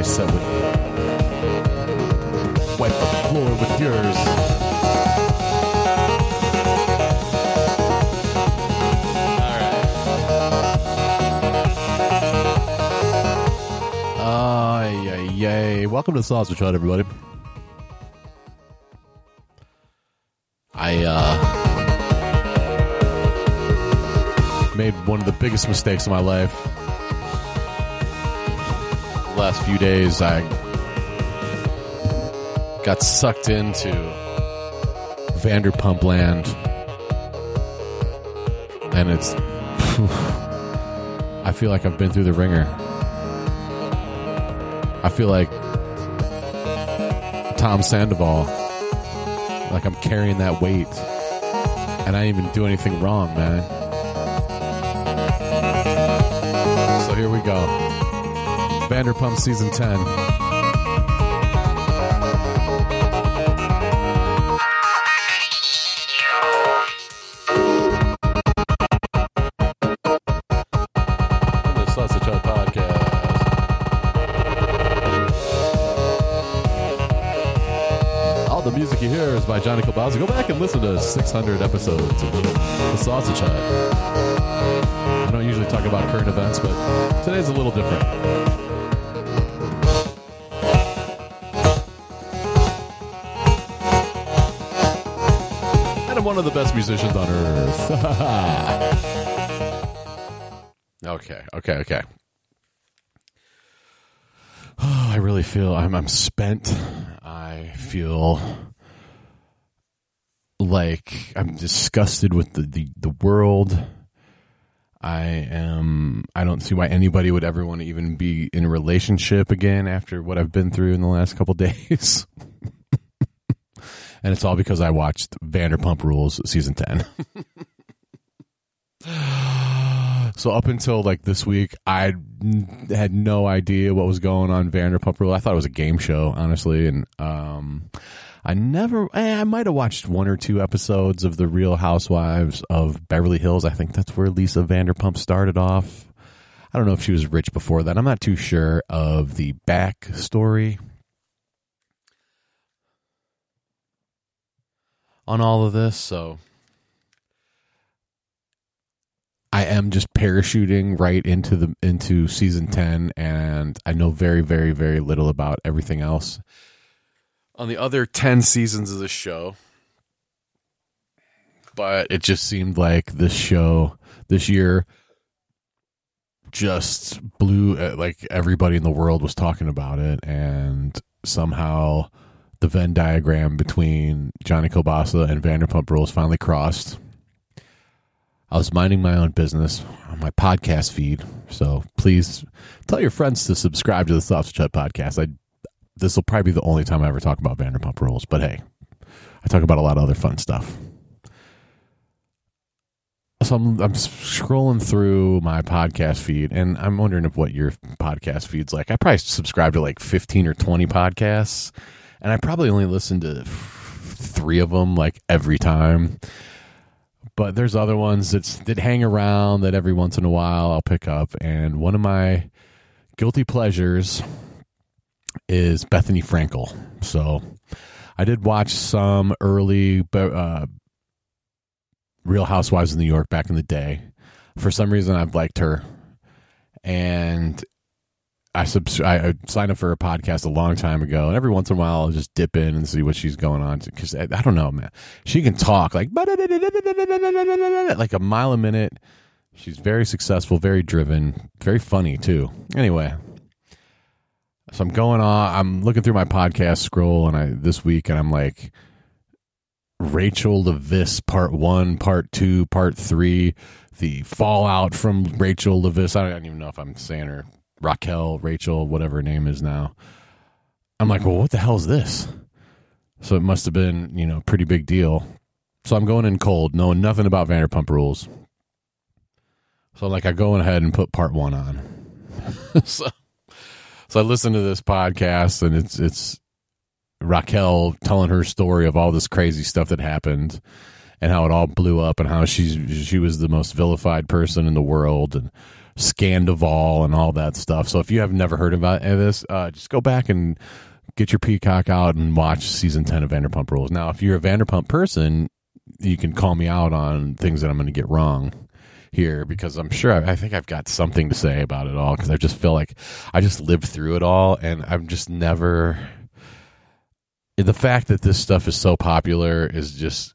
DJ would wipe the floor with yours. Ay, ay, ay. Welcome to Sausage Hut, everybody. I uh, made one of the biggest mistakes of my life. Last few days, I got sucked into Vanderpump Land, and it's. I feel like I've been through the ringer. I feel like Tom Sandoval. Like I'm carrying that weight. And I didn't even do anything wrong, man. So here we go. Vanderpump season 10. The Sausage Hut Podcast. All the music you hear is by Johnny Kielbasa. Go back and listen to 600 episodes of The Sausage Hut. I don't usually talk about current events, but today's a little different. One of the best musicians on earth. okay, okay, okay. I really feel I'm I'm spent. I feel like I'm disgusted with the, the, the world. I am I don't see why anybody would ever want to even be in a relationship again after what I've been through in the last couple days. And it's all because I watched Vanderpump Rules season 10. So up until like this week, I had no idea what was going on Vanderpump Rules. I thought it was a game show, honestly, and um, I never. eh, I might have watched one or two episodes of the Real Housewives of Beverly Hills. I think that's where Lisa Vanderpump started off. I don't know if she was rich before that. I'm not too sure of the backstory on all of this. So I am just parachuting right into the into season 10 and I know very very very little about everything else. On the other 10 seasons of the show, but it just seemed like this show this year just blew uh, like everybody in the world was talking about it and somehow the Venn diagram between Johnny Kielbasa and Vanderpump Rules finally crossed. I was minding my own business on my podcast feed. So please tell your friends to subscribe to the Sausage Hut podcast. I this will probably be the only time I ever talk about Vanderpump Rules, but hey, I talk about a lot of other fun stuff. So I'm, I'm scrolling through my podcast feed, and I'm wondering if what your podcast feed's like. I probably subscribe to like 15 or 20 podcasts, and I probably only listen to three of them like every time but there's other ones that's that hang around that every once in a while I'll pick up. And one of my guilty pleasures is Bethenny Frankel. So I did watch some early uh, Real Housewives of New York back in the day. For some reason, I've liked her, and I subs- I signed up for a podcast a long time ago, and every once in a while I'll just dip in and see what she's going on because I, eh, I don't know, man. She can talk like like a mile a minute. She's very successful, very driven, very funny too. Anyway, so I'm going on. I'm looking through my podcast scroll, and I this week, and I'm like, Rachel Leviss, part one, part two, part three, the fallout from Rachel Leviss. I don't, I don't even know if I'm saying her Raquel, Rachel, whatever her name is now. I'm like, well, what the hell is this? So it must have been, you know, pretty big deal. So I'm going in cold, knowing nothing about Vanderpump Rules. So like I go ahead and put part one on. so, so I listen to this podcast and it's it's Raquel telling her story of all this crazy stuff that happened and how it all blew up and how she's she was the most vilified person in the world and Scandoval and all that stuff. So if you have never heard about this, uh, just go back and get your Peacock out and watch season 10 of Vanderpump Rules. Now, if you're a Vanderpump person, you can call me out on things that I'm going to get wrong here because I'm sure I, I, think I've got something to say about it all because I just feel like I just lived through it all and I'm just never. The fact that this stuff is so popular is just.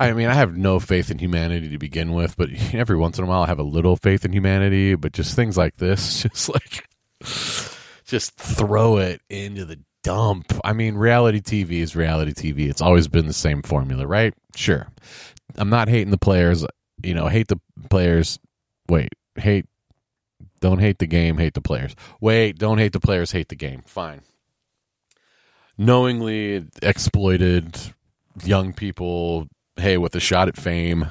I mean, I have no faith in humanity to begin with, but every once in a while I have a little faith in humanity. But just things like this, just like, just throw it into the dump. I mean, reality TV is reality TV. It's always been the same formula, right? Sure. I'm not hating the players you know, hate the players. Wait, hate. Don't hate the game. Hate the players. Wait, don't hate the players. Hate the game. Fine. Knowingly exploited young people. Hey, with a shot at fame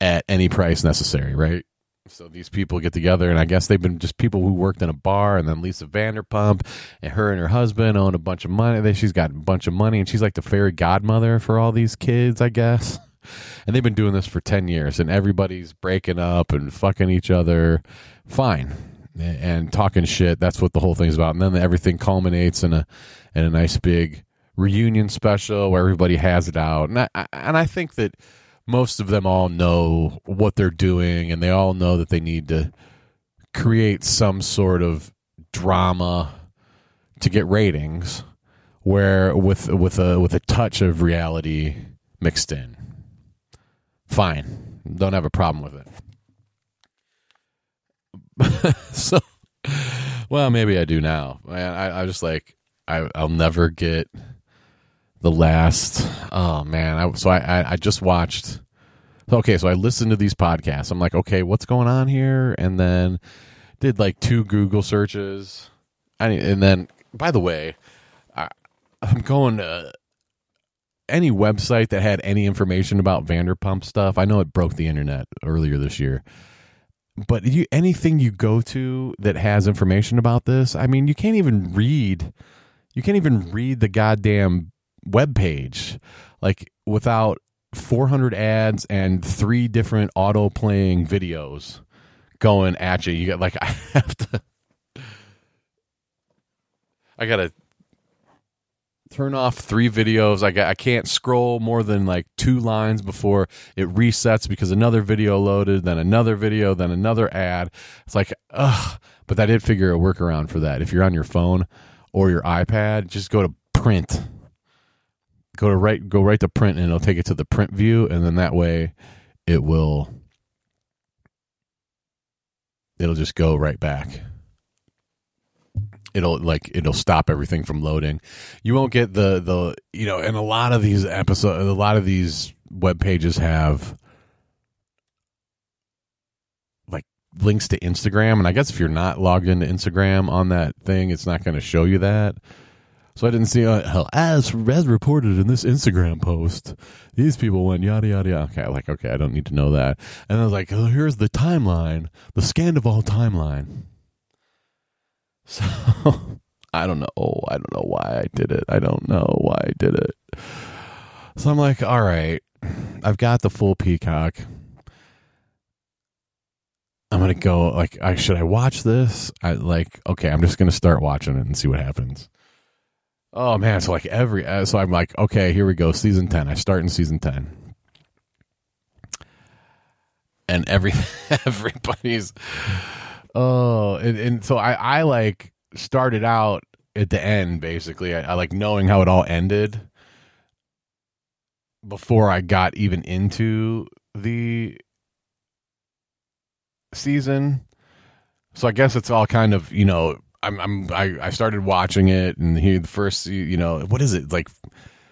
at any price necessary, right? So these people get together, and I guess they've been just people who worked in a bar, and then Lisa Vanderpump and her and her husband own a bunch of money. She's got a bunch of money, and she's like the fairy godmother for all these kids, I guess and they've been doing this for 10 years and everybody's breaking up and fucking each other fine and talking shit that's what the whole thing's about and then everything culminates in a in a nice big reunion special where everybody has it out and I, and I think that most of them all know what they're doing and they all know that they need to create some sort of drama to get ratings where with with a with a touch of reality mixed in fine. Don't have a problem with it. so, well, maybe I do now. I, I, I just like I, I'll never get the last. Oh man! I, so I, I, I just watched. Okay, so I listened to these podcasts. I'm like, okay, what's going on here? And then did like two Google searches. I, and then, by the way, I, I'm going to any website that had any information about Vanderpump stuff. I know it broke the internet earlier this year. But you, anything you go to that has information about this, I mean, you can't even read. You can't even read the goddamn web page, like without 400 ads and three different auto playing videos going at you. You got like I have to. I gotta turn off three videos. I got, I can't scroll more than like two lines before it resets because another video loaded, then another video, then another ad. It's like, ugh. But I did figure a workaround for that. If you're on your phone or your iPad, just go to print. Go to right go right to print and it'll take it to the print view and then that way it will it'll just go right back it'll like it'll stop everything from loading. You won't get the the you know, and a lot of these episodes, a lot of these web pages have like links to Instagram, and I guess if you're not logged into Instagram on that thing, it's not going to show you that. So I didn't see uh, hell as as reported in this Instagram post. These people went yada yada yada. Okay, like okay, I don't need to know that. And I was like, oh, here's the timeline, the Scandoval timeline. So I don't know. Oh, I don't know why I did it. I don't know why I did it. So I'm like, all right, I've got the full peacock. I'm gonna go. Like, I should I watch this? I like. Okay, I'm just gonna start watching it and see what happens. Oh man! So like every uh, so I'm like, okay, here we go. Season ten. I start in season ten, and every everybody's Oh, and, and so I, I like started out at the end basically. I, I like knowing how it all ended before I got even into the season. So I guess it's all kind of you know I'm I'm I, I started watching it and here the first you know what is it? Like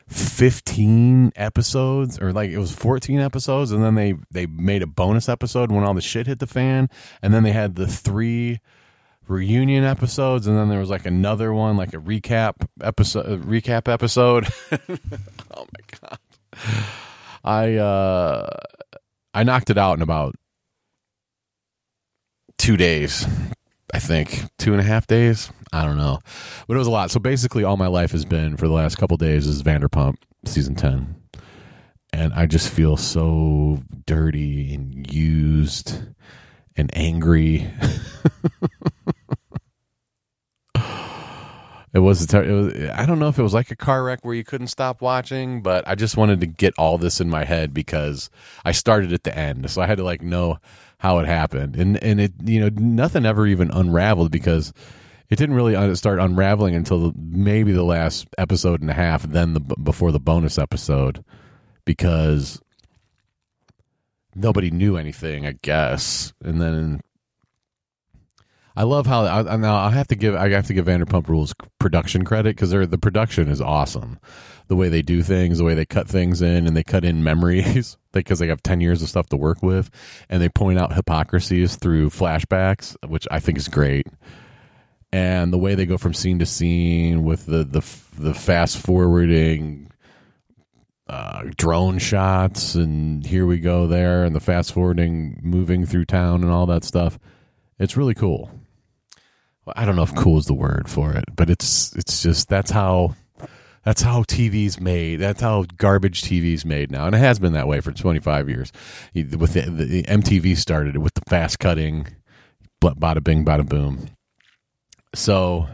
15 episodes or like it was 14 episodes and then they they made a bonus episode when all the shit hit the fan and then they had the three reunion episodes and then there was like another one like a recap episode recap episode. Oh my god. I uh i knocked it out in about two days I think two and a half days. I don't know, but it was a lot. So basically, all my life has been for the last couple days is Vanderpump season ten, and I just feel so dirty and used and angry. it was, it was I don't know if it was like a car wreck where you couldn't stop watching, but I just wanted to get all this in my head because I started at the end, so I had to like know how it happened, and and it you know nothing ever even unraveled because it didn't really start unraveling until maybe the last episode and a half, then the before the bonus episode, because nobody knew anything, I guess, and then I love how I, now I have to give I have to give Vanderpump Rules production credit because the production is awesome. The way they do things, the way they cut things in, and they cut in memories because they have ten years of stuff to work with, and they point out hypocrisies through flashbacks, which I think is great. And the way they go from scene to scene with the the the fast forwarding uh, drone shots, and here we go there, and the fast forwarding moving through town and all that stuff. It's really cool. Well, I don't know if "cool" is the word for it, but it's it's just that's how that's how TV's made. That's how garbage TV's made now, and it has been that way for 25 years. With the, the MTV started it with the fast cutting, bada bing, bada boom. So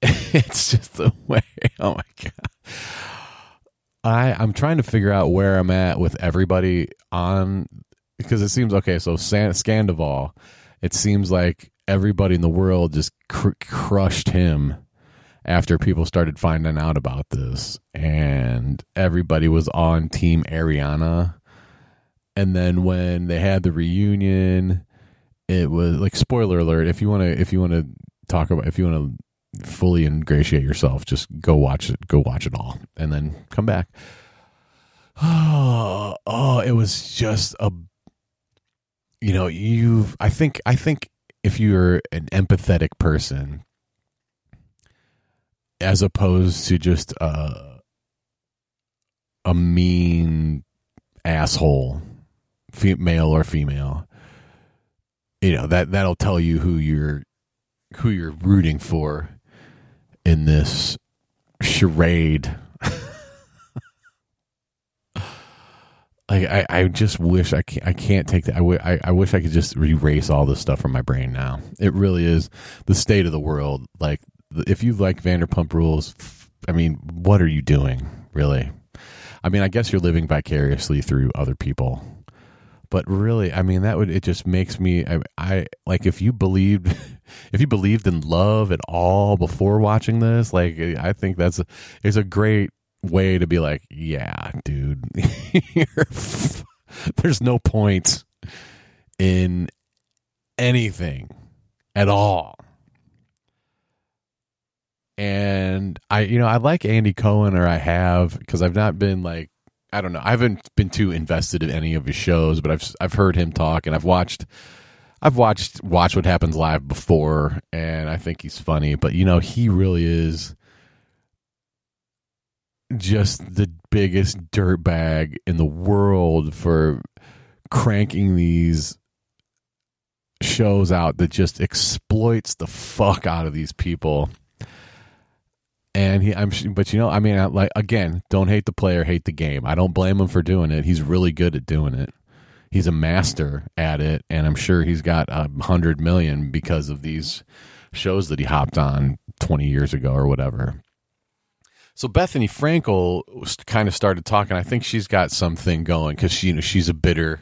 it's just the way. Oh my god. I I'm trying to figure out where I'm at with everybody on because it seems okay. So San, Scandoval, it seems like everybody in the world just cr- crushed him after people started finding out about this, and everybody was on Team Ariana. And then when they had the reunion, it was like spoiler alert. If you want to, if you want to talk about, if you want to fully ingratiate yourself, just go watch it. Go watch it all, and then come back. Oh, it was just a. You know, you've. I think. I think if you're an empathetic person, as opposed to just a a mean asshole, male or female, you know that that'll tell you who you're who you're rooting for in this charade. like I, I just wish I can't I can't take that. I, w- I, I wish I could just erase all this stuff from my brain now. It really is the state of the world. Like if you like Vanderpump Rules, I mean, what are you doing really? I mean, I guess you're living vicariously through other people but really i mean that would it just makes me I, I, like if you believed if you believed in love at all before watching this like i think that's a, it's a great way to be like yeah dude there's no point in anything at all and i you know i like andy cohen or i have because i've not been like I don't know. I haven't been too invested in any of his shows, but I've I've heard him talk and I've watched I've watched Watch What Happens Live before and I think he's funny, but you know, he really is just the biggest dirtbag in the world for cranking these shows out that just exploits the fuck out of these people and he i'm but you know i mean I, like again don't hate the player hate the game i don't blame him for doing it he's really good at doing it he's a master at it and i'm sure he's got a hundred million because of these shows that he hopped on 20 years ago or whatever so Bethenny Frankel kind of started talking. I think she's got something going because she, you know, she's a bitter.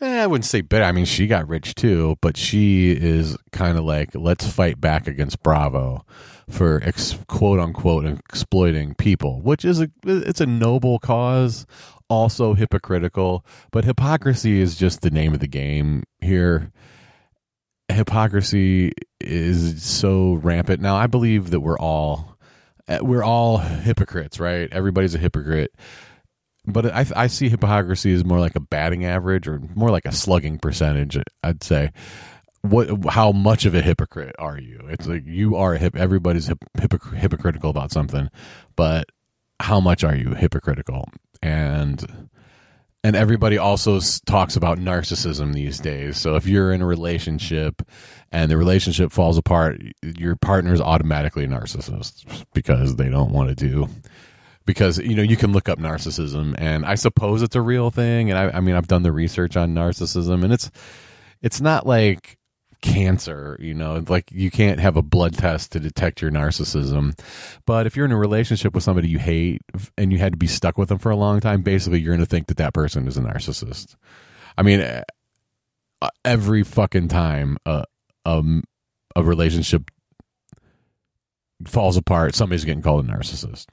Eh, I wouldn't say bitter. I mean, she got rich too, but she is kind of like, let's fight back against Bravo for ex- quote unquote exploiting people, which is a it's a noble cause, also hypocritical, but hypocrisy is just the name of the game here. Hypocrisy is so rampant. Now, I believe that we're all eh, we're all hypocrites, right? Everybody's a hypocrite. But I, I see hypocrisy as more like a batting average or more like a slugging percentage, I'd say what how much of a hypocrite are you? It's like you are a hip everybody's hip, hypocritical about something but how much are you hypocritical? And and everybody also talks about narcissism these days. So if you're in a relationship and the relationship falls apart your partner is automatically a narcissist because they don't want to do because you know you can look up narcissism and i suppose it's a real thing and i, I mean i've done the research on narcissism and it's it's not like cancer you know like you can't have a blood test to detect your narcissism. But if you're in a relationship with somebody you hate and you had to be stuck with them for a long time basically you're going to think that that person is a narcissist. I mean eh, every fucking time a um, a relationship falls apart somebody's getting called a narcissist.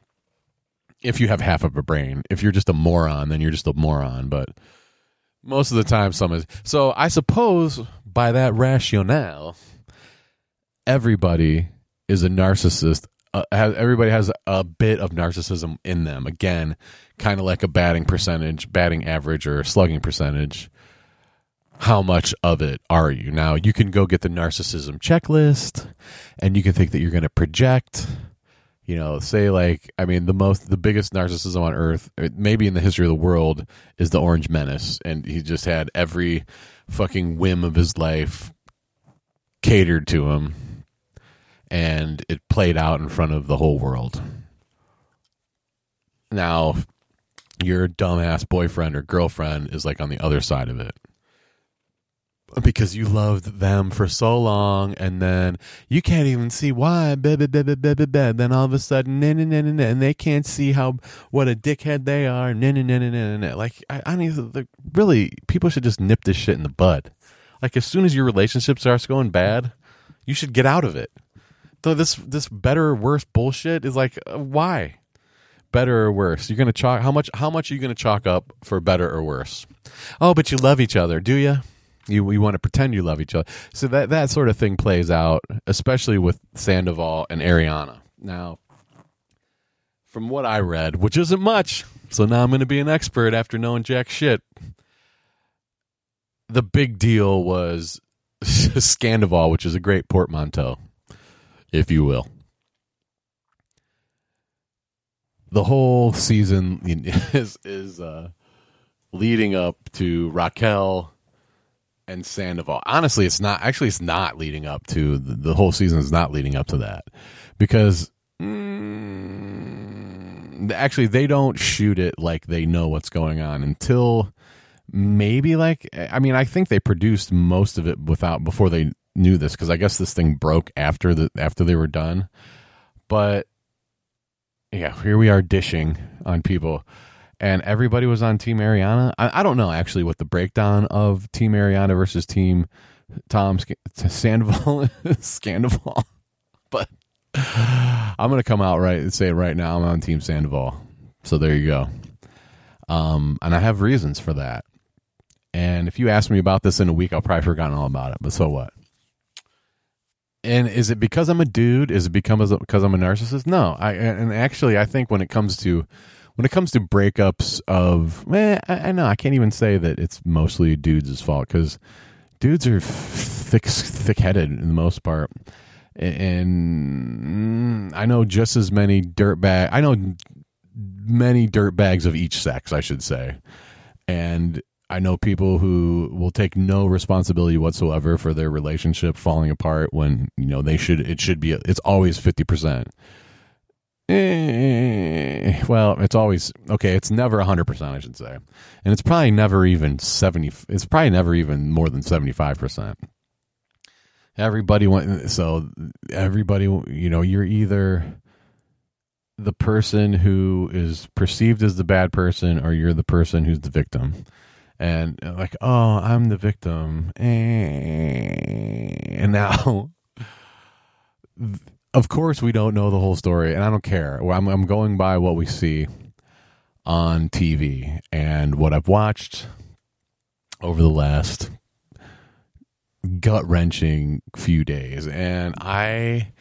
If you have half of a brain if you're just a moron then you're just a moron but most of the time some is so i suppose by that rationale, everybody is a narcissist. Uh, everybody has a bit of narcissism in them. Again, kind of like a batting percentage, batting average, or slugging percentage. How much of it are you? Now, you can go get the narcissism checklist and you can think that you're going to project you know say like i mean the most the biggest narcissism on earth uh, maybe in the history of the world is the orange menace. And he just had every fucking whim of his life catered to him. And it played out in front of the whole world. Now your dumbass boyfriend or girlfriend is like on the other side of it because you loved them for so long and then you can't even see why then all of a sudden and they can't see how what a dickhead they are. Like I, I mean really people should just nip this shit in the bud. Like as soon as your relationship starts going bad you should get out of it. Though this this better or worse bullshit is like uh, why? Better or worse? You're gonna chalk how much how much are you gonna chalk up for better or worse? Oh but you love each other do you you you want to pretend you love each other. So that that sort of thing plays out, especially with Sandoval and Ariana. Now, from what I read, which isn't much, so now I'm going to be an expert after knowing jack shit. The big deal was Scandoval, which is a great portmanteau, if you will. The whole season is is uh, leading up to Raquel and Sandoval. Honestly, it's not. Actually, it's not leading up to the, the whole season. Is not leading up to that because mm, actually they don't shoot it like they know what's going on until maybe like I mean I think they produced most of it without before they knew this because I guess this thing broke after the after they were done. But yeah, here we are dishing on people and everybody was on Team Ariana. I, I, don't know actually what the breakdown of Team Ariana versus Team Tom Sandoval Scandoval, but I'm gonna come out right and say it right now. I'm on Team Sandoval, so there you go. Um, and I have reasons for that. And if you ask me about this in a week, I'll probably forgotten all about it. But so what? And is it because I'm a dude? Is it because because I'm a narcissist? No. I and actually I think when it comes to when it comes to breakups of, eh, I, I know I can't even say that it's mostly dudes' fault because dudes are thick, thick-headed in the most part, and mm, I know just as many dirt bag. I know many dirt bags of each sex, I should say, and I know people who will take no responsibility whatsoever for their relationship falling apart when you know they should. It should be. It's always fifty percent Eh, well, it's always okay. It's never hundred percent, I should say, and it's probably never even seventy. It's probably never even more than seventy five percent. Everybody went so everybody. You know, you're either the person who is perceived as the bad person, or you're the person who's the victim. And like, oh, I'm the victim, and now of course we don't know the whole story and i don't care. I'm, I'm going by what we see on tv and what i've watched over the last gut-wrenching few days. And i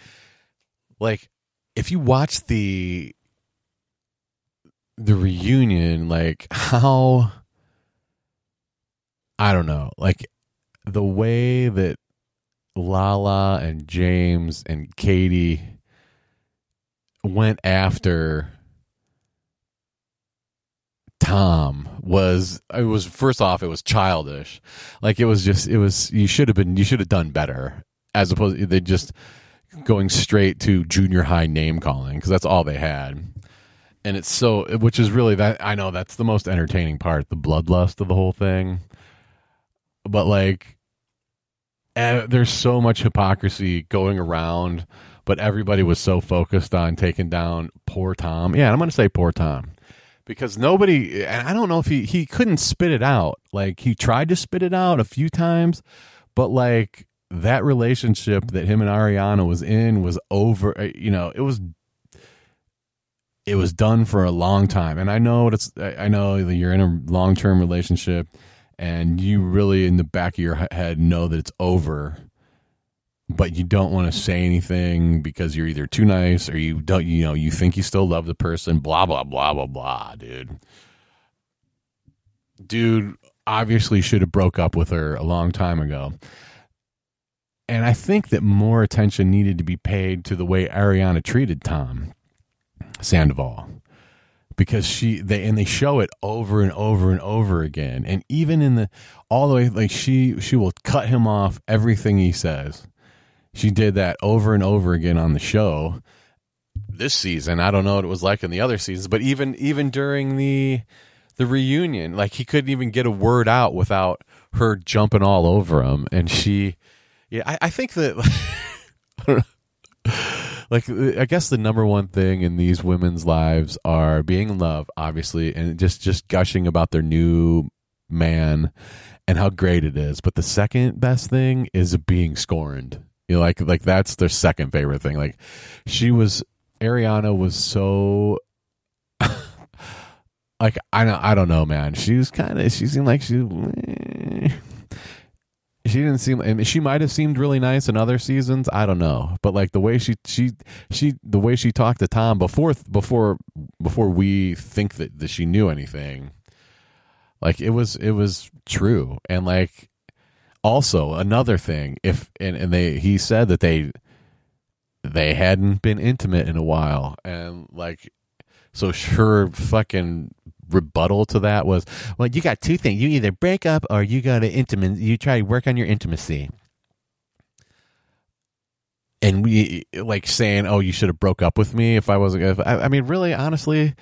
like if you watch the the reunion like how i don't know. Like the way that Lala and James and Katie went after Tom was it was first off it was childish. Like it was just it was you should have been you should have done better as opposed to they just going straight to junior high name calling because that's all they had. and it's so which is really that I know that's the most entertaining part, the bloodlust of the whole thing. But like eh, there's so much hypocrisy going around, but everybody was so focused on taking down poor Tom. Yeah, I'm going to say poor Tom because nobody and I don't know if he he couldn't spit it out. Like he tried to spit it out a few times, but like that relationship that him and Ariana was in was over. eh, You know, it was it was done for a long time. And I know it's I know that you're in a long term relationship, and you really in the back of your head know that it's over. But you don't want to say anything because you're either too nice or you don't, you know, you think you still love the person. Blah blah blah blah blah, dude. Dude obviously should have broke up with her a long time ago. And I think that more attention needed to be paid to the way Ariana treated Tom Sandoval because she they and they show it over and over and over again. And even in the all the way like she she will cut him off everything he says. She did that over and over again on the show. This season i don't know what it was like in the other seasons but even even during the the reunion like he couldn't even get a word out without her jumping all over him. And she yeah i, I think that I don't know like i guess the number one thing in these women's lives are being in love obviously and just just gushing about their new man and how great it is. But the second best thing is being scorned. You know like like that's their second favorite thing. Like she was ariana was so like i don't i don't know man. She was kind of she seemed like she eh. She didn't seem I mean, she might have seemed really nice in other seasons. I don't know. But like the way she she she the way she talked to tom before before before we think that, that she knew anything like it was it was true. And like also another thing if and, and they he said that they they hadn't been intimate in a while. And like so sure fucking rebuttal to that was well you got two things. You either break up or you got to intimate you try to work on your intimacy. And we like saying oh you should have broke up with me if i wasn't I mean really honestly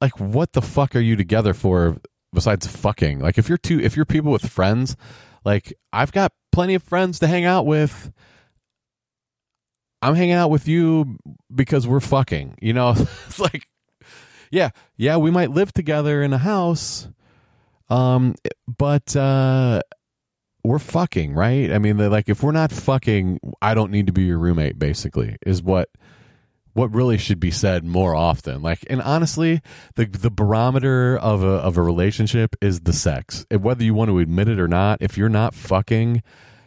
like what the fuck are you together for besides fucking? Like if you're two if you're people with friends like i've got plenty of friends to hang out with. I'm hanging out with you because we're fucking you know? It's like yeah yeah we might live together in a house um but uh we're fucking right i mean like if we're not fucking i don't need to be your roommate basically is what what really should be said more often. Like, and honestly, the the barometer of a of a relationship is the sex. Whether you want to admit it or not, if you're not fucking,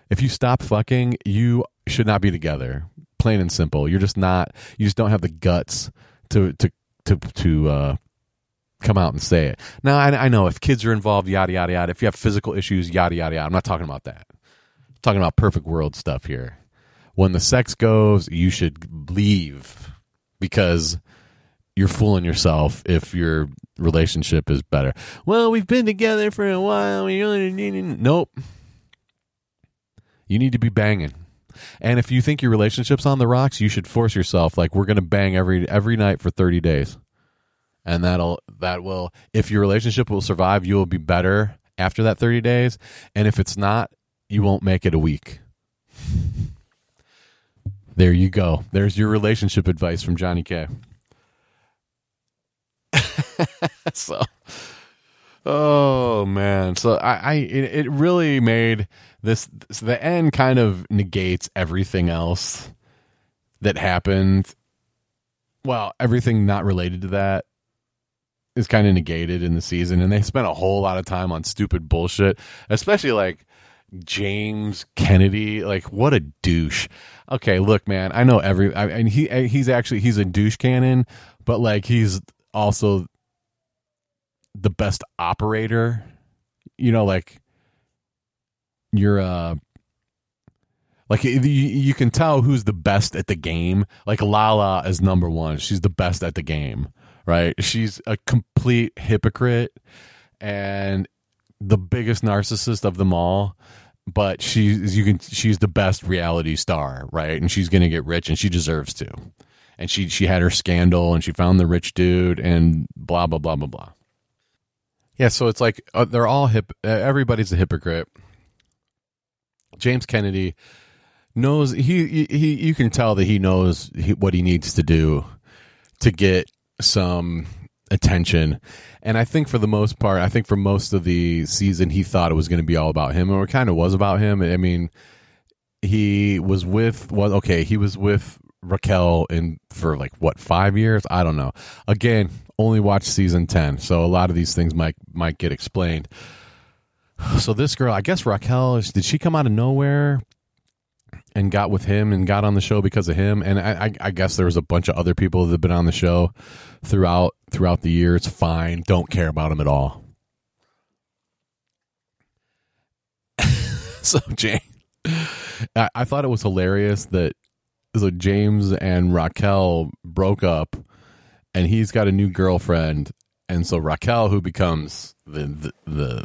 if you stop fucking, you should not be together. Plain and simple. You're just not. You just don't have the guts to to to to uh, come out and say it. Now, I, I know if kids are involved, yada yada yada. If you have physical issues, yada yada yada. I'm not talking about that. I'm talking about perfect world stuff here. When the sex goes, you should leave because you're fooling yourself if your relationship is better. Well, we've been together for a while. We really nope. You need to be banging. And if you think your relationship's on the rocks, you should force yourself like we're to bang every every night for 30 days. And that'll that will if your relationship will survive, you will be better after that 30 days, and if it's not, you won't make it a week. There you go. There's your relationship advice from Johnny K. so, oh man. So I, I it, it really made this. The end kind of negates everything else that happened. Well, everything not related to that is kind of negated in the season, and they spent a whole lot of time on stupid bullshit, especially like James Kennedy, like what a douche. Okay, look, man, I know every, I, and he he's actually he's a douche cannon, but like he's also the best operator. You know, like you're uh like you, can tell who's the best at the game. Like Lala is number one. She's the best at the game, right? She's a complete hypocrite and the biggest narcissist of them all but she's you can she's the best reality star right and she's to get rich and she deserves to and she she had her scandal and she found the rich dude and blah blah blah blah blah. Yeah, so it's like uh, they're all hip. Everybody's a hypocrite. James Kennedy knows he he you can tell that he knows he, what he needs to do to get some attention. And I think for the most part, I think for most of the season, he thought it was going to be all about him, or it kind of was about him. I mean, he was with well, okay, he was with Raquel in for like what five years? I don't know. Again, only watched season ten, so a lot of these things might might get explained. So this girl, I guess Raquel, did she come out of nowhere and got with him and got on the show because of him? And I, I, I guess there was a bunch of other people that have been on the show throughout throughout the years. Fine, don't care about him at all. so Jane, I, I thought it was hilarious that so James and Raquel broke up, and he's got a new girlfriend, and so Raquel, who becomes the the, the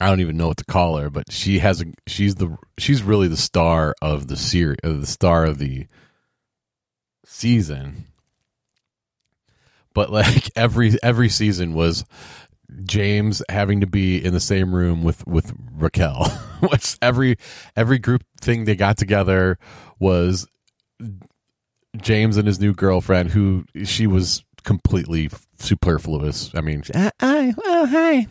I don't even know what to call her, but she has a she's the she's really the star of the series, uh, the star of the season. But like every every season was James having to be in the same room with with Raquel. Which every every group thing they got together was James and his new girlfriend, who she was completely superfluous. I mean, I, I hi,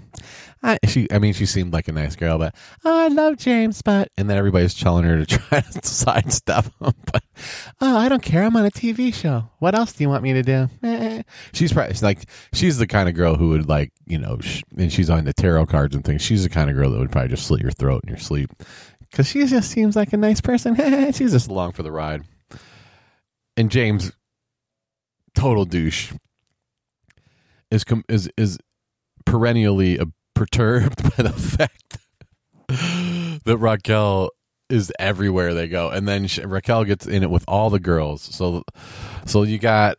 I, she, I mean, she seemed like a nice girl, but oh, I love James, but and then everybody's telling her to try to sidestep him. But oh, I don't care. I'm on a TV show. What else do you want me to do? Eh. eh. She's probably like she's the kind of girl who would like you know, sh- and she's on the tarot cards and things. She's the kind of girl that would probably just slit your throat in your sleep because she just seems like a nice person. she's just along for the ride. And James, total douche, is com- is is perennially perturbed by the fact that Raquel is everywhere they go, and then she, Raquel gets in it with all the girls. So, so you got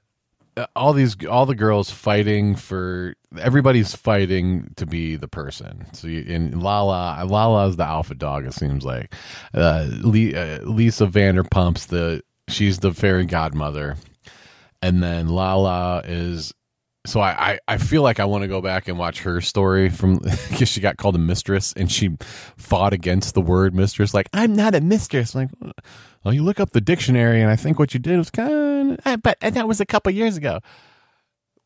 uh, all these all the girls fighting for everybody's fighting to be the person. So you, in Lala, Lala is the alpha dog. It seems like uh, uh, Lisa Vanderpump's the she's the fairy godmother, and then Lala is so I, I, I, feel like I want to go back and watch her story from because she got called a mistress and she fought against the word mistress. Like I'm not a mistress. Like, well, you look up the dictionary and I think what you did was kind of, eh, but eh, that was a couple years ago.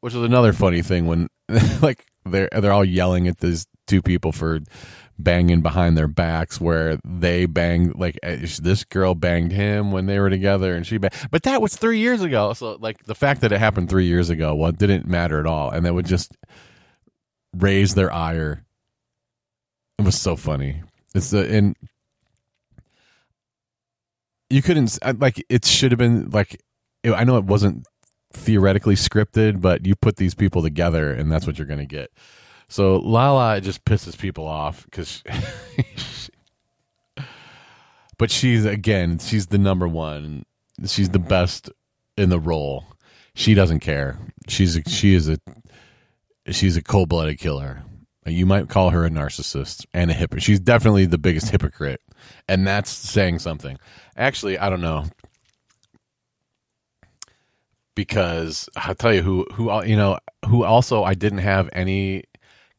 Which is another funny thing when like they're they're all yelling at these two people for banging behind their backs where they banged like eh, this girl banged him when they were together and she banged. but that was three years ago. So like the fact that it happened three years ago well it didn't matter at all. And that would just raise their ire. It was so funny. It's the and you couldn't like it should have been like i know it wasn't theoretically scripted but you put these people together and that's what you're going to get so Lala just pisses people off because, she, but she's again, she's the number one. She's the best in the role. She doesn't care. She's a, she is a she's a cold blooded killer. You might call her a narcissist and a hypocrite. She's definitely the biggest hypocrite, and that's saying something. Actually, I don't know because I'll tell you who who you know who also I didn't have any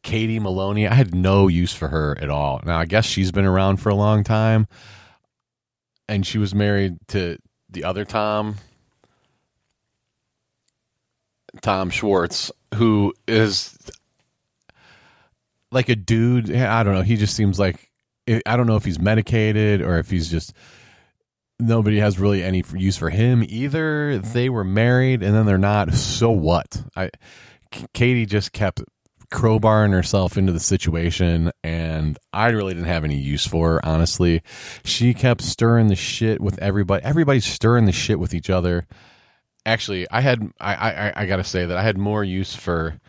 Katie Maloney, I had no use for her at all. Now, I guess she's been around for a long time, and she was married to the other Tom, Tom Schwartz, who is like a dude. I don't know. He just seems like I don't know if he's medicated or if he's just nobody has really any use for him either. They were married and then they're not. So what? I Katie just kept crowbarring herself into the situation and I really didn't have any use for her, honestly. She kept stirring the shit with everybody. Everybody's stirring the shit with each other. Actually, I had I, I, I gotta say that I had more use for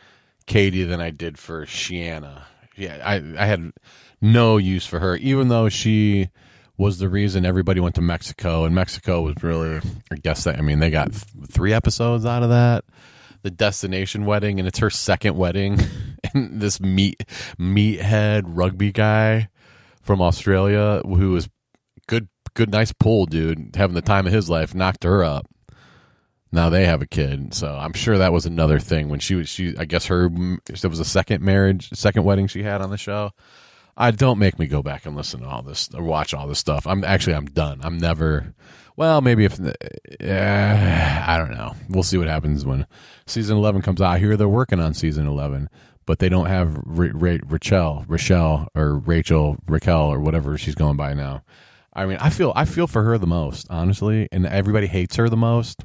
Katie than I did for Scheana. Yeah, I, I had no use for her, even though she was the reason everybody went to Mexico, and Mexico was really, I guess that I mean they got th- three episodes out of that the destination wedding, and it's her second wedding. and this meat meathead rugby guy from Australia who is good good, nice pull, dude. Having the time of his life, knocked her up. Now they have a kid, so I'm sure that was another thing when she was. She, I guess her, it was a second marriage, second wedding she had on the show. I don't make me go back and listen to all this or watch all this stuff. I'm actually I'm done. I'm never. Well, maybe if I don't know. We'll see what happens when season eleven comes out. I hear they're working on season eleven, but they don't have Ra- Ra- Rachel, Rochelle, or Rachel, Raquel, or whatever she's going by now. I mean, I feel I feel for her the most, honestly, and everybody hates her the most.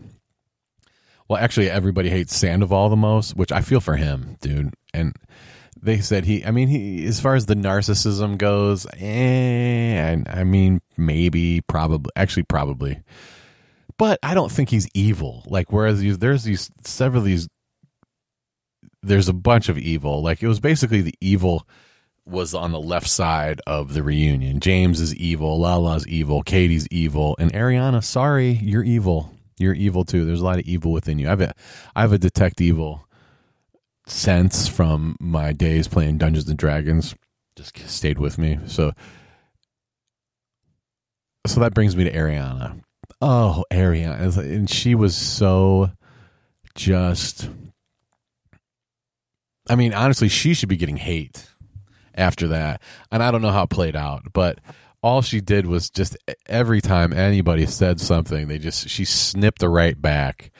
Well, actually, everybody hates Sandoval the most, which I feel for him, dude. And they said he, I mean, he, as far as the narcissism goes, eh, I, I mean, maybe, probably, actually, probably. But I don't think he's evil. Like, whereas these, there's these several of these, there's a bunch of evil. Like, it was basically the evil was on the left side of the reunion. James is evil, Lala's evil, Katie's evil, and Ariana, sorry, you're evil. You're evil too. There's a lot of evil within you. I have a, I have a detect evil sense from my days playing Dungeons and Dragons. Just stayed with me. So, so that brings me to Ariana. Oh, Ariana, and she was so just. I mean, honestly, she should be getting hate after that, and I don't know how it played out, but all she did was just every time anybody said something, they just she snipped the right back,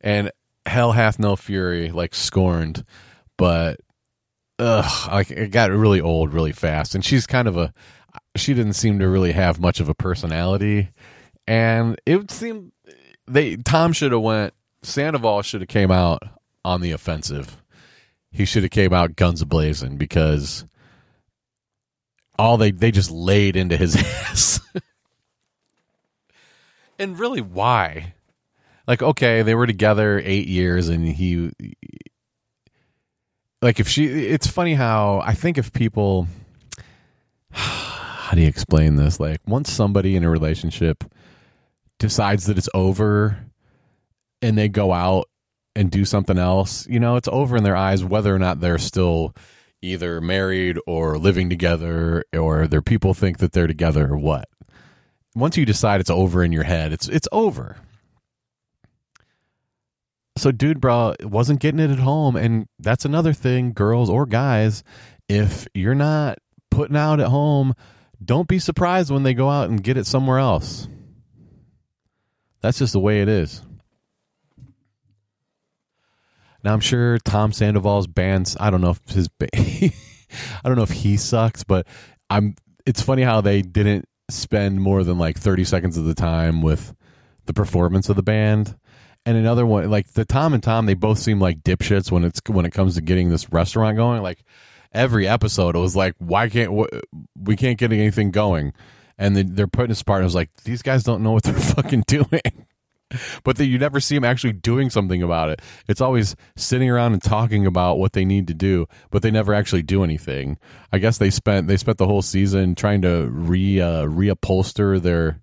and hell hath no fury like scorned, but ugh, like it got really old really fast, and she's kind of a she didn't seem to really have much of a personality, and it would seem they Tom should have went Sandoval should have came out on the offensive. He should have came out guns blazing because all they they just laid into his ass. and really why? Like okay, they were together 8 years and he like if she it's funny how I think if people how do you explain this? Like once somebody in a relationship decides that it's over and they go out and do something else, you know, it's over in their eyes whether or not they're still either married or living together or their people think that they're together or what. Once you decide it's over in your head, it's it's over. So dude bro wasn't getting it at home and that's another thing girls or guys if you're not putting out at home, don't be surprised when they go out and get it somewhere else. That's just the way it is. Now I'm sure Tom Sandoval's bands. I don't know if his, I don't know if he sucks, but I'm. It's funny how they didn't spend more than like 30 seconds of the time with the performance of the band. And another one, like the Tom and Tom, they both seem like dipshits when it's when it comes to getting this restaurant going. Like every episode, it was like, why can't we can't get anything going? And they're putting his partners like these guys don't know what they're fucking doing but that you never see them actually doing something about it. It's always sitting around and talking about what they need to do, but they never actually do anything. I guess they spent they spent the whole season trying to re uh, reupholster their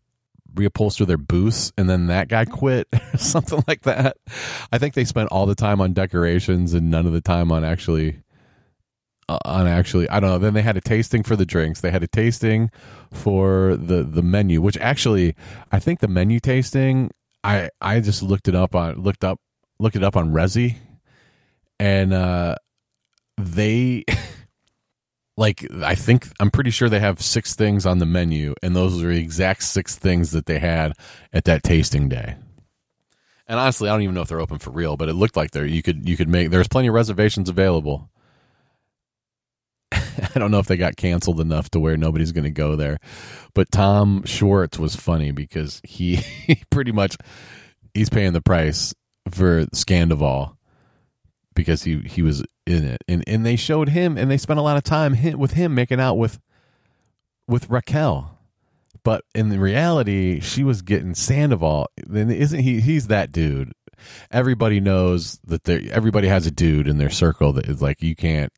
reupholster their booths and then that guy quit something like that. I think they spent all the time on decorations and none of the time on actually uh, on actually i don't know. Then they had a tasting for the drinks. They had a tasting for the the menu which actually i think the menu tasting I I just looked it up on looked up looked it up on Resy, and uh, they like I think I'm pretty sure they have six things on the menu, and those are the exact six things that they had at that tasting day. And honestly, I don't even know if they're open for real, but it looked like there you could you could make there's plenty of reservations available. I don't know if they got canceled enough to where nobody's going to go there. But Tom Schwartz was funny because he, he pretty much he's paying the price for Scandoval because he he was in it, and and they showed him, and they spent a lot of time with him making out with with Raquel. But in the reality, she was getting Sandoval. Then isn't he? He's that dude. Everybody knows that. Everybody has a dude in their circle that is like you can't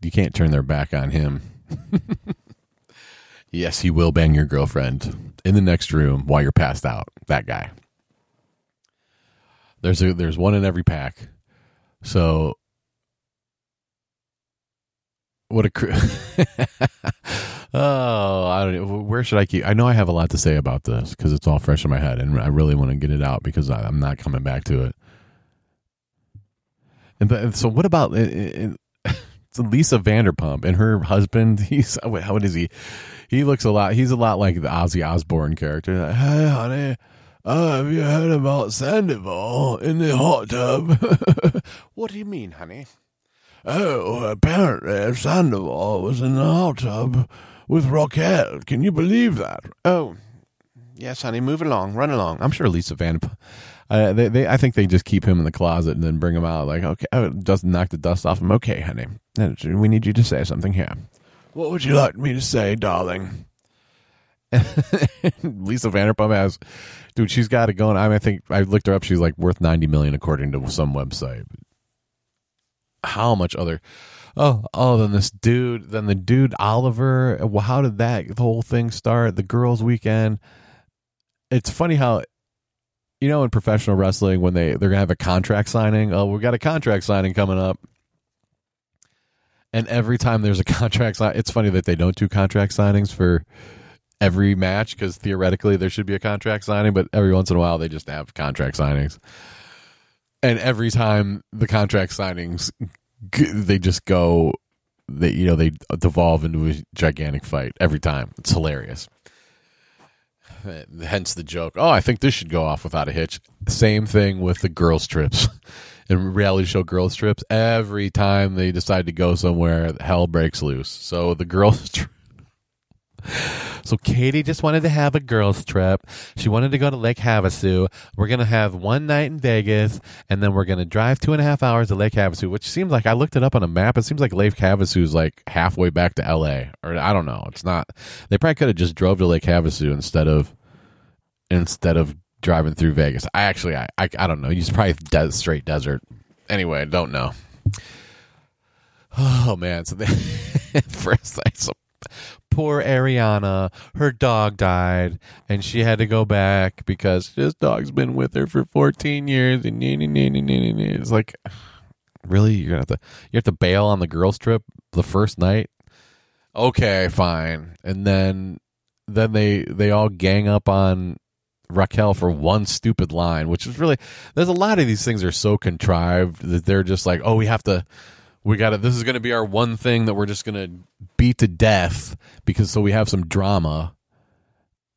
you can't turn their back on him. yes, he will bang your girlfriend in the next room while you're passed out. That guy. There's a there's one in every pack. So what a crew! Oh, I don't know. Where should I keep? I know I have a lot to say about this because it's all fresh in my head, and I really want to get it out because I, I'm not coming back to it. And but, so, what about uh, so Lisa Vanderpump and her husband? He's wait, how old is he? He looks a lot. He's a lot like the Ozzy Osbourne character. Like, hey, honey, uh, have you heard about Sandoval in the hot tub? what do you mean, honey? Oh, apparently Sandoval was in the hot tub with Raquel. Can you believe that? Oh, yes, honey. Move along, run along. I'm sure Lisa Vanderpump. Uh, they, they, I think they just keep him in the closet and then bring him out. Like, okay, oh, doesn't knock the dust off him. Okay, honey, we need you to say something here. What would you like me to say, darling? Lisa Vanderpump has, dude, she's got it going. I, mean, I think I looked her up. She's like worth ninety million according to some website. How much other? Oh, oh, then this dude, then the dude Oliver. Well, how did that the whole thing start? The girls' weekend. It's funny how you know in professional wrestling when they they're gonna have a contract signing oh we got a contract signing coming up and every time there's a contract it's funny that they don't do contract signings for every match because theoretically there should be a contract signing but every once in a while they just have contract signings and every time the contract signings they just go they you know they devolve into a gigantic fight every time it's hilarious hence the joke. Oh, I think this should go off without a hitch. Same thing with the girls trips. In reality show girls trips, every time they decide to go somewhere, hell breaks loose. So the girls trip. So Katie just wanted to have a girls trip. She wanted to go to Lake Havasu. We're gonna have one night in Vegas, and then we're gonna drive two and a half hours to Lake Havasu, which seems like I looked it up on a map. It seems like Lake Havasu is like halfway back to L.A. or I don't know. It's not. They probably could have just drove to Lake Havasu instead of instead of driving through Vegas. I actually, I, I, I don't know. Use probably straight desert. Anyway, I don't know. Oh man, so they, first, so poor Ariana, her dog died, and she had to go back because this dog's been with her for 14 years, and it's like, really, you're gonna have to, you have to bail on the girls' trip the first night. Okay, fine, and then then they they all gang up on Raquel for one stupid line, which is really there's a lot of these things are so contrived that they're just like, oh, we have to, we got to. This is going to be our one thing that we're just going to beat to death because so we have some drama.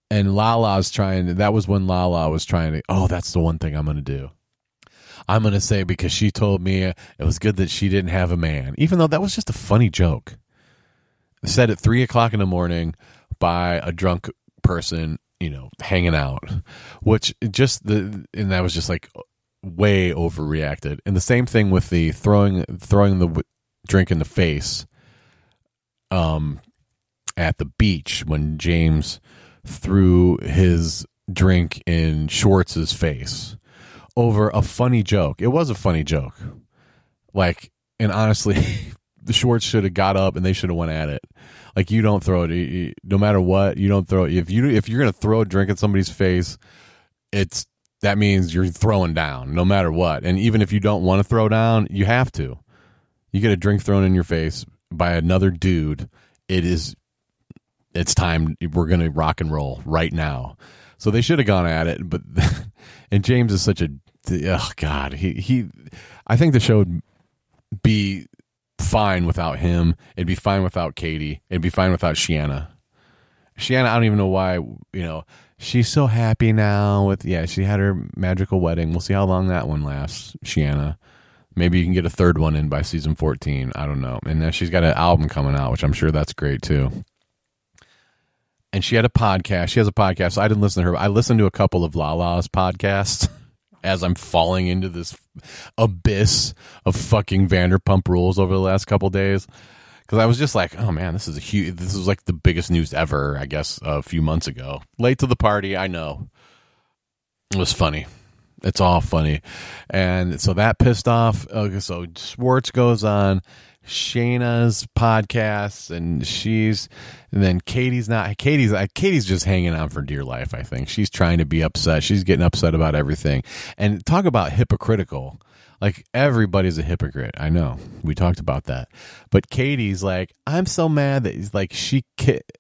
And Lala's trying. That was when Lala was trying to. Oh, that's the one thing I'm going to do. I'm going to say because she told me it was good that she didn't have a man, even though that was just a funny joke. Said at three o'clock in the morning by a drunk person you know, hanging out, which just the and that was just like way overreacted. And the same thing with the throwing throwing the drink in the face um at the beach when James threw his drink in Schwartz's face over a funny joke. It was a funny joke. Like and honestly, the Schwartz should have got up and they should have went at it. Like you don't throw it, no matter what. You don't throw it. If you if you're gonna throw a drink at somebody's face, it's that means you're throwing down, no matter what. And even if you don't want to throw down, you have to. You get a drink thrown in your face by another dude. It is. It's time. We're gonna rock and roll right now. So they should have gone at it, but and James is such a oh god he he. I think the show would be fine without him. It'd be fine without Katie. It'd be fine without Scheana. Scheana, I don't even know why, you know, she's so happy now with, yeah, she had her magical wedding. We'll see how long that one lasts, Scheana. Maybe you can get a third one in by season 14. I don't know. And then she's got an album coming out, which I'm sure that's great too. And she had a podcast. She has a podcast. So I didn't listen to her. I listened to a couple of Lala's podcasts. as I'm falling into this abyss of fucking Vanderpump Rules over the last couple days. Because I was just like, oh man, this is a huge. This is like the biggest news ever. I guess a few months ago. Late to the party, I know. It was funny. It's all funny, and so that pissed off. Okay, so Schwartz goes on. Scheana's podcast and she's and then Katie's not. Katie's uh, Katie's just hanging on for dear life. I think she's trying to be upset. She's getting upset about everything, and talk about hypocritical. Like everybody's a hypocrite. I know we talked about that, but Katie's like, I'm so mad that he's like she.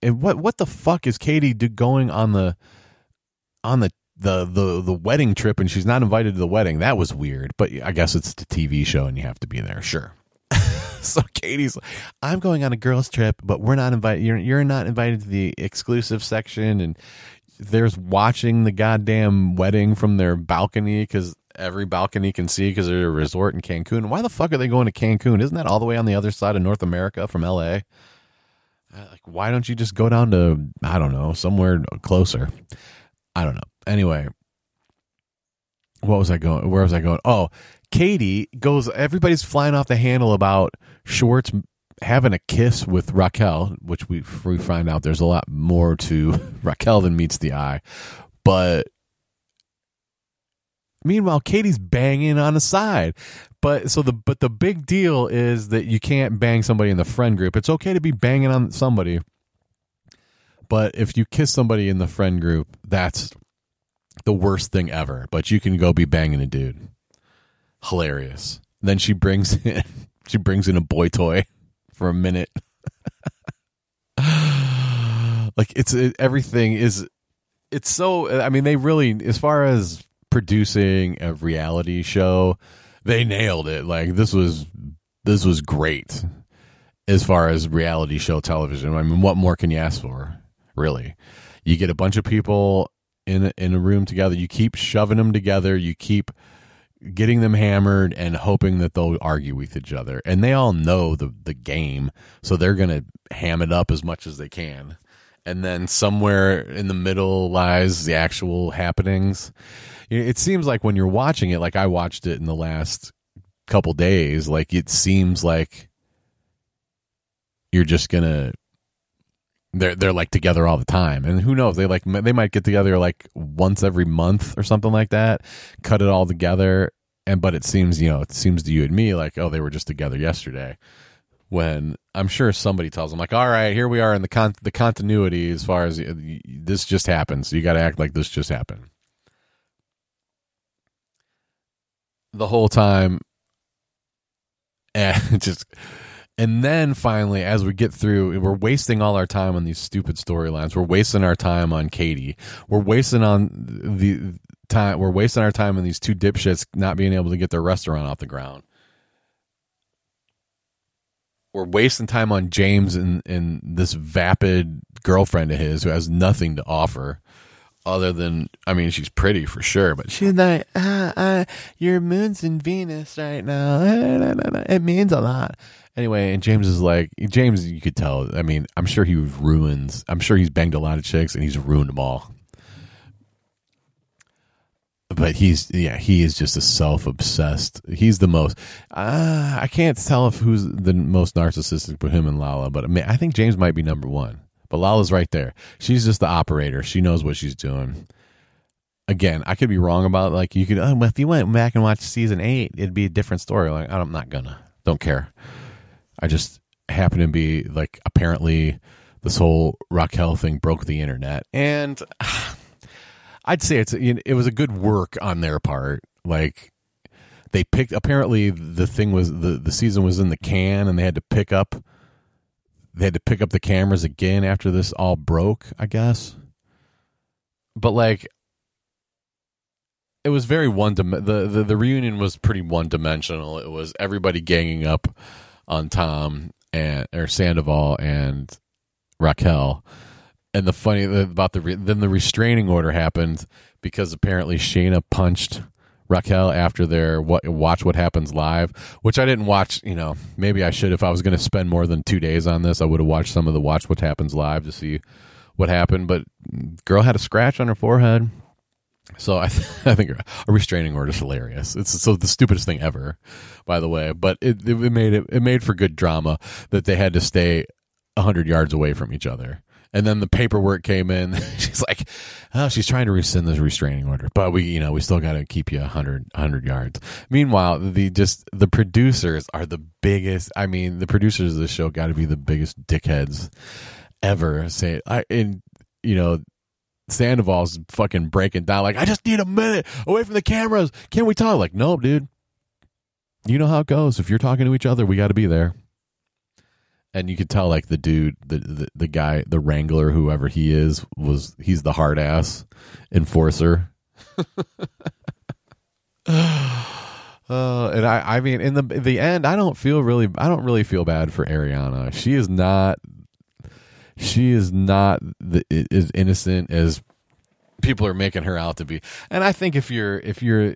and What what the fuck is Katie do going on the on the the the the wedding trip and she's not invited to the wedding. That was weird, but I guess it's the TV show and you have to be there. Sure. so Katie's like, I'm going on a girls trip, but we're not invited. You're you're not invited to the exclusive section and there's watching the goddamn wedding from their balcony because every balcony can see because they're a resort in Cancun. Why the fuck are they going to Cancun? Isn't that all the way on the other side of North America from LA? Uh, like, why don't you just go down to I don't know somewhere closer? I don't know. Anyway, what was I going? Where was I going? Oh, Katie goes. Everybody's flying off the handle about Schwartz having a kiss with Raquel, which we we find out there's a lot more to Raquel than meets the eye. But meanwhile, Katie's banging on the side. But so the but the big deal is that you can't bang somebody in the friend group. It's okay to be banging on somebody, but if you kiss somebody in the friend group, that's the worst thing ever. But you can go be banging a dude. Hilarious. Then she brings in she brings in a boy toy for a minute. like it's it, everything is it's so I mean they really as far as producing a reality show, they nailed it. Like this was this was great as far as reality show television. I mean, what more can you ask for? Really, you get a bunch of people in a, in a room together. You keep shoving them together. You keep getting them hammered and hoping that they'll argue with each other. And they all know the the game, so they're gonna ham it up as much as they can. And then somewhere in the middle lies the actual happenings. It seems like when you're watching it, like I watched it in the last couple days, like it seems like you're just gonna they're they're like together all the time. And who knows they like they might get together like once every month or something like that cut it all together. And but it seems you know it seems to you and me like oh they were just together yesterday when i'm sure somebody tells them like all right here we are in the con- the continuity as far as this just happened so you got to act like this just happened the whole time eh, and just and then finally, as we get through, we're wasting all our time on these stupid storylines. We're wasting our time on Katie. We're wasting on the time. We're wasting our time on these two dipshits not being able to get their restaurant off the ground. We're wasting time on James and, and this vapid girlfriend of his who has nothing to offer other than I mean she's pretty for sure, but she's like, ah, ah, your moon's in Venus right now. It means a lot. Anyway, and James is like James. You could tell. I mean, I'm sure he ruins. I'm sure he's banged a lot of chicks and he's ruined them all. But he's yeah, he is just a self obsessed. He's the most. Uh, I can't tell if who's the most narcissistic, but him and Lala. But I mean, I think James might be number one. But Lala's right there. She's just the operator. She knows what she's doing. Again, I could be wrong about like you could. Oh, if you went back and watched season eight, it'd be a different story. Like I'm not gonna. Don't care. I just happen to be like apparently this whole Raquel thing broke the internet, and I'd say it's it was a good work on their part. Like they picked apparently the thing was the the season was in the can, and they had to pick up they had to pick up the cameras again after this all broke. I guess, but like it was very one dim- the, the the reunion was pretty one dimensional. It was everybody ganging up on Tom and or Sandoval and Raquel. And the funny about the then the restraining order happened because apparently Scheana punched Raquel after their what watch what happens live, which I didn't watch. You know, maybe I should if I was going to spend more than two days on this. I would have watched some of the watch what happens live to see what happened. But girl had a scratch on her forehead. So I, th- I think a restraining order is hilarious. It's so the stupidest thing ever, by the way. But it, it made it it made for good drama that they had to stay hundred yards away from each other And then the paperwork came in. she's like, oh, she's trying to rescind this restraining order, but we, you know, we still got to keep you 100, 100 yards. Meanwhile, the just the producers are the biggest. I mean, the producers of the show got to be the biggest dickheads ever. Say, I, and you know, Sandoval's fucking breaking down like, I just need a minute away from the cameras. Can we talk? Like, no, dude. You know how it goes. If you're talking to each other, we got to be there and you could tell like the dude the, the, the guy the wrangler whoever he is was he's the hard ass enforcer uh, and I, I mean, in the the end, I don't feel really, I don't really feel bad for Ariana. She is not, she is not the, as innocent as people are making her out to be. And I think if you're, if you're,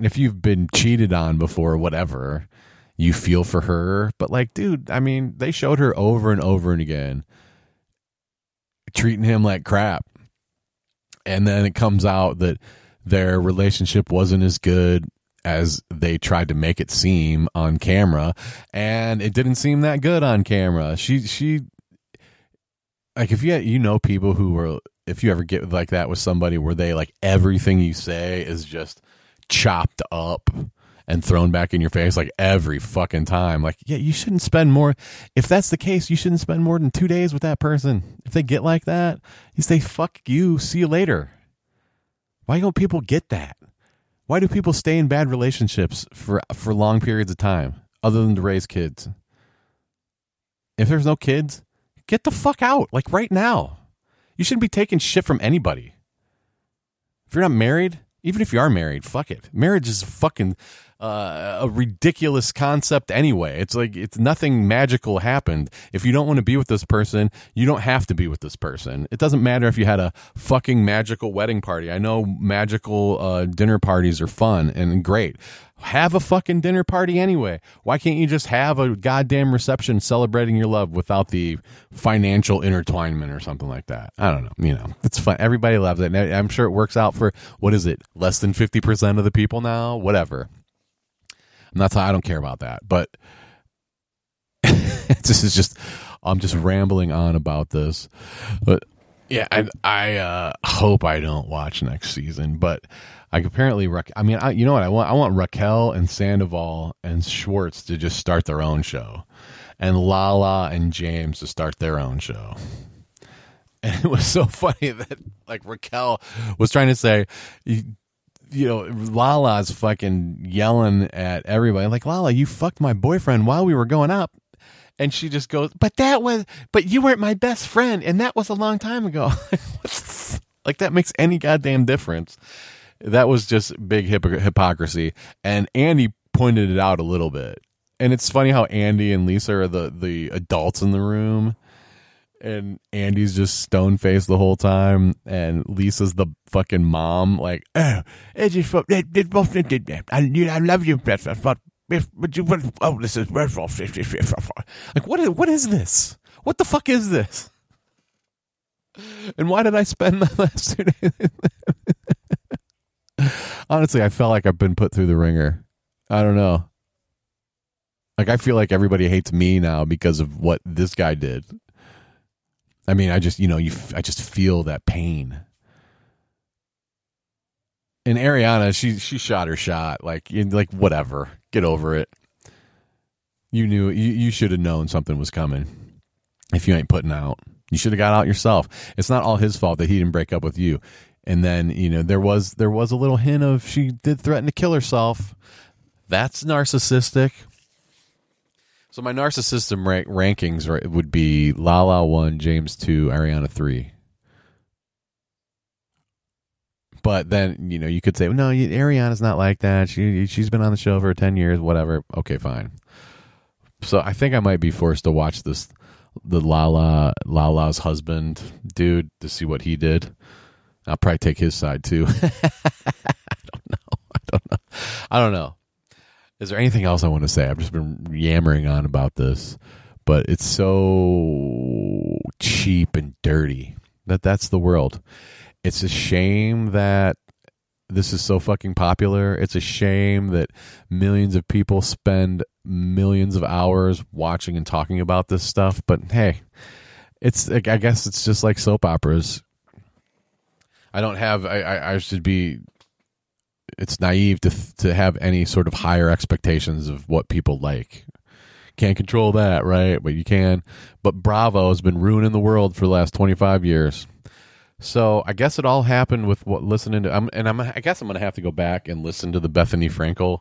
if you've been cheated on before, whatever, you feel for her. But like, dude, I mean, they showed her over and over and again treating him like crap. And then it comes out that their relationship wasn't as good as they tried to make it seem on camera and it didn't seem that good on camera. She she like if you you know people who were if you ever get like that with somebody where they like everything you say is just chopped up and thrown back in your face like every fucking time. Like, yeah, you shouldn't spend more. If that's the case, you shouldn't spend more than two days with that person. If they get like that, you say, fuck you, see you later. Why don't people get that? Why do people stay in bad relationships for for long periods of time other than to raise kids? If there's no kids, get the fuck out like right now. You shouldn't be taking shit from anybody. If you're not married, even if you are married, fuck it. Marriage is fucking uh, a ridiculous concept anyway. It's like it's nothing magical happened. If you don't want to be with this person, you don't have to be with this person. It doesn't matter if you had a fucking magical wedding party. I know magical uh, dinner parties are fun and great. Have a fucking dinner party anyway. Why can't you just have a goddamn reception celebrating your love without the financial intertwinement or something like that? I don't know. You know, it's fun. Everybody loves it. I'm sure it works out for what is it? Less than 50% of the people now? Whatever. And that's I don't care about that. But this is just I'm just rambling on about this. But yeah, I I uh, hope I don't watch next season. But I apparently I mean I, you know what I want I want Raquel and Sandoval and Schwartz to just start their own show, and Lala and James to start their own show. And it was so funny that like Raquel was trying to say you know, Lala's fucking yelling at everybody. like, Lala, you fucked my boyfriend while we were going up. And she just goes, but that was, but you weren't my best friend. And that was a long time ago. like, that makes any goddamn difference. That was just big hypocrisy. And Andy pointed it out a little bit. And it's funny how Andy and Lisa are the, the adults in the room and Andy's just stone faced the whole time, and Lisa's the fucking mom. Like, oh, it's just I I love you, but you, oh, this is like what is what is this? What the fuck is this? And why did I spend the last two days? Honestly, I felt like I've been put through the ringer. I don't know. Like I feel like everybody hates me now because of what this guy did. I mean, I just, you know, you, I just feel that pain. And Ariana, she she shot her shot. Like, like whatever, get over it. You knew you, you should have known something was coming. If you ain't putting out, you should have got out yourself. It's not all his fault that he didn't break up with you. And then you know there was there was a little hint of she did threaten to kill herself. That's narcissistic. So my narcissism rank, rankings right, would be Lala one, James two, Ariana three. But then you know you could say, no, Ariana's not like that. She she's been on the show for ten years, whatever. Okay, fine. So I think I might be forced to watch this, the Lala Lala's husband dude to see what he did. I'll probably take his side too. I don't know. I don't know. I don't know. Is there anything else I want to say? I've just been yammering on about this, but it's so cheap and dirty that that's the world. It's a shame that this is so fucking popular. It's a shame that millions of people spend millions of hours watching and talking about this stuff, but hey, it's I guess it's just like soap operas. I don't have. I, I, I should be. It's naive to to have any sort of higher expectations of what people like. Can't control that, right? But you can. But Bravo has been ruining the world for the last twenty five years. So I guess it all happened with what listening to. I'm, and I'm. I guess I'm going to have to go back and listen to the Bethenny Frankel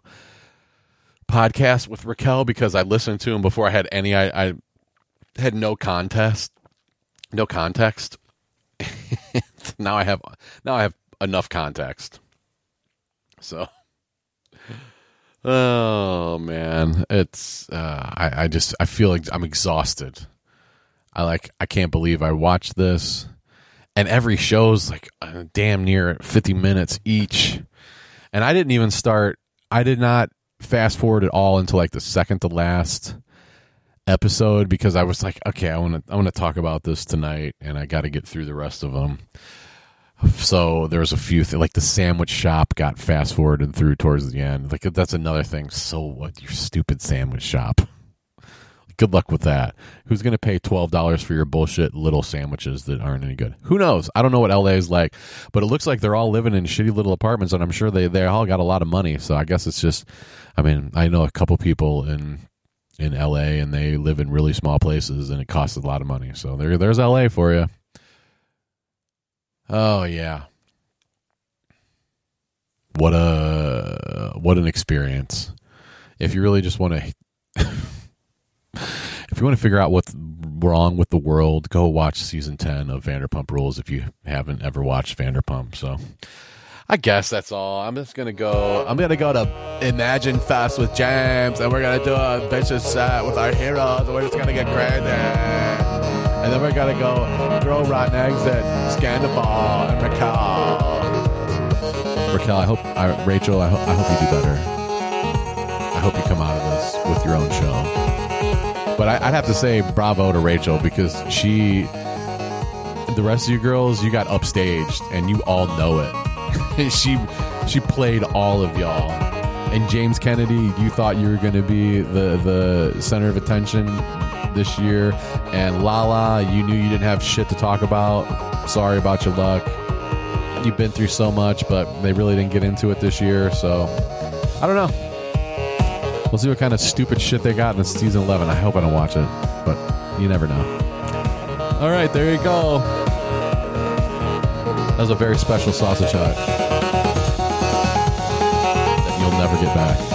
podcast with Raquel because I listened to him before I had any. I, I had no contest, no context. now I have. Now I have enough context. So. Oh man, it's. Uh, I. I just. I feel like I'm exhausted. I like. I can't believe I watched this and every show's like uh, damn near 50 minutes each and i didn't even start i did not fast forward at all until like the second to last episode because i was like okay i want to i want to talk about this tonight and i got to get through the rest of them so there was a few th- like the sandwich shop got fast forwarded through towards the end like that's another thing so what your stupid sandwich shop good luck with that. Who's going to pay twelve dollars for your bullshit little sandwiches that aren't any good? Who knows? I don't know what LA is like, but it looks like they're all living in shitty little apartments, and I'm sure they they all got a lot of money. So I guess it's just, I mean, I know a couple people in in LA, and they live in really small places, and it costs a lot of money. So there, there's LA for you. Oh yeah. What a what an experience. If you really just want to if you want to figure out what's wrong with the world, go watch season 10 of Vanderpump Rules if you haven't ever watched Vanderpump. So I guess that's all. I'm just to go. I'm to go to Imagine Fest with James and we're to do a vicious set with our heroes. And we're just to get crazy. And then we're going to go throw rotten eggs at Scandal and Raquel. Raquel, I hope, I, Rachel, I, ho- I hope you do better. I hope you come out of this with your own show. But I, would have to say bravo to Rachel because she, the rest of you girls, you got upstaged and you all know it. she she played all of y'all. And James Kennedy, you thought you were going to be the the center of attention this year, and Lala, you knew you didn't have shit to talk about. Sorry about your luck. You've been through so much, but they really didn't get into it this year. So I don't know. We'll see what kind of stupid shit they got in season 11. I hope I don't watch it, but you never know. All right, there you go. That was a very special sausage hut that you'll never get back.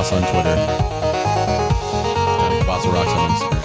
On Twitter. Kielbasa Rocks on Instagram.